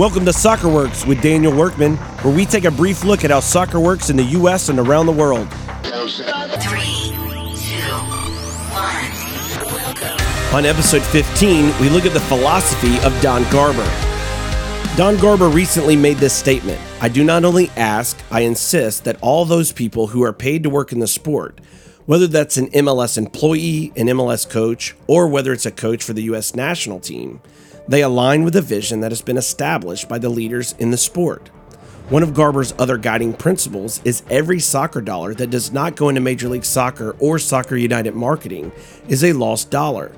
Welcome to Soccer Works with Daniel Workman, where we take a brief look at how soccer works in the U.S. and around the world. Three, two, one. On episode 15, we look at the philosophy of Don Garber. Don Garber recently made this statement I do not only ask, I insist that all those people who are paid to work in the sport, whether that's an MLS employee, an MLS coach, or whether it's a coach for the U.S. national team, they align with a vision that has been established by the leaders in the sport. One of Garber's other guiding principles is every soccer dollar that does not go into Major League Soccer or Soccer United marketing is a lost dollar.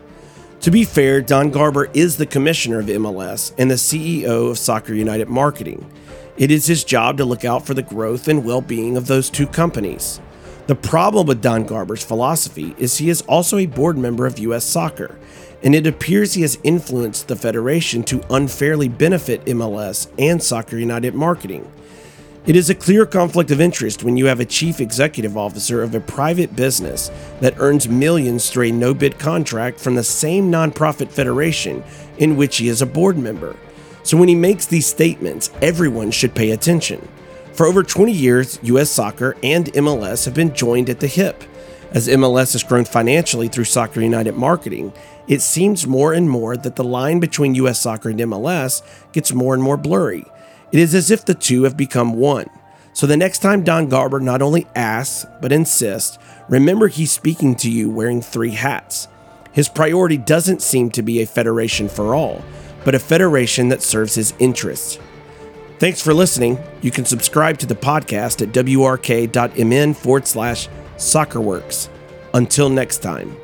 To be fair, Don Garber is the commissioner of MLS and the CEO of Soccer United Marketing. It is his job to look out for the growth and well being of those two companies. The problem with Don Garber's philosophy is he is also a board member of US Soccer, and it appears he has influenced the Federation to unfairly benefit MLS and Soccer United marketing. It is a clear conflict of interest when you have a chief executive officer of a private business that earns millions through a no bid contract from the same nonprofit federation in which he is a board member. So when he makes these statements, everyone should pay attention. For over 20 years, US Soccer and MLS have been joined at the hip. As MLS has grown financially through Soccer United marketing, it seems more and more that the line between US Soccer and MLS gets more and more blurry. It is as if the two have become one. So the next time Don Garber not only asks, but insists, remember he's speaking to you wearing three hats. His priority doesn't seem to be a federation for all, but a federation that serves his interests. Thanks for listening. You can subscribe to the podcast at wrk.mn forward slash soccerworks. Until next time.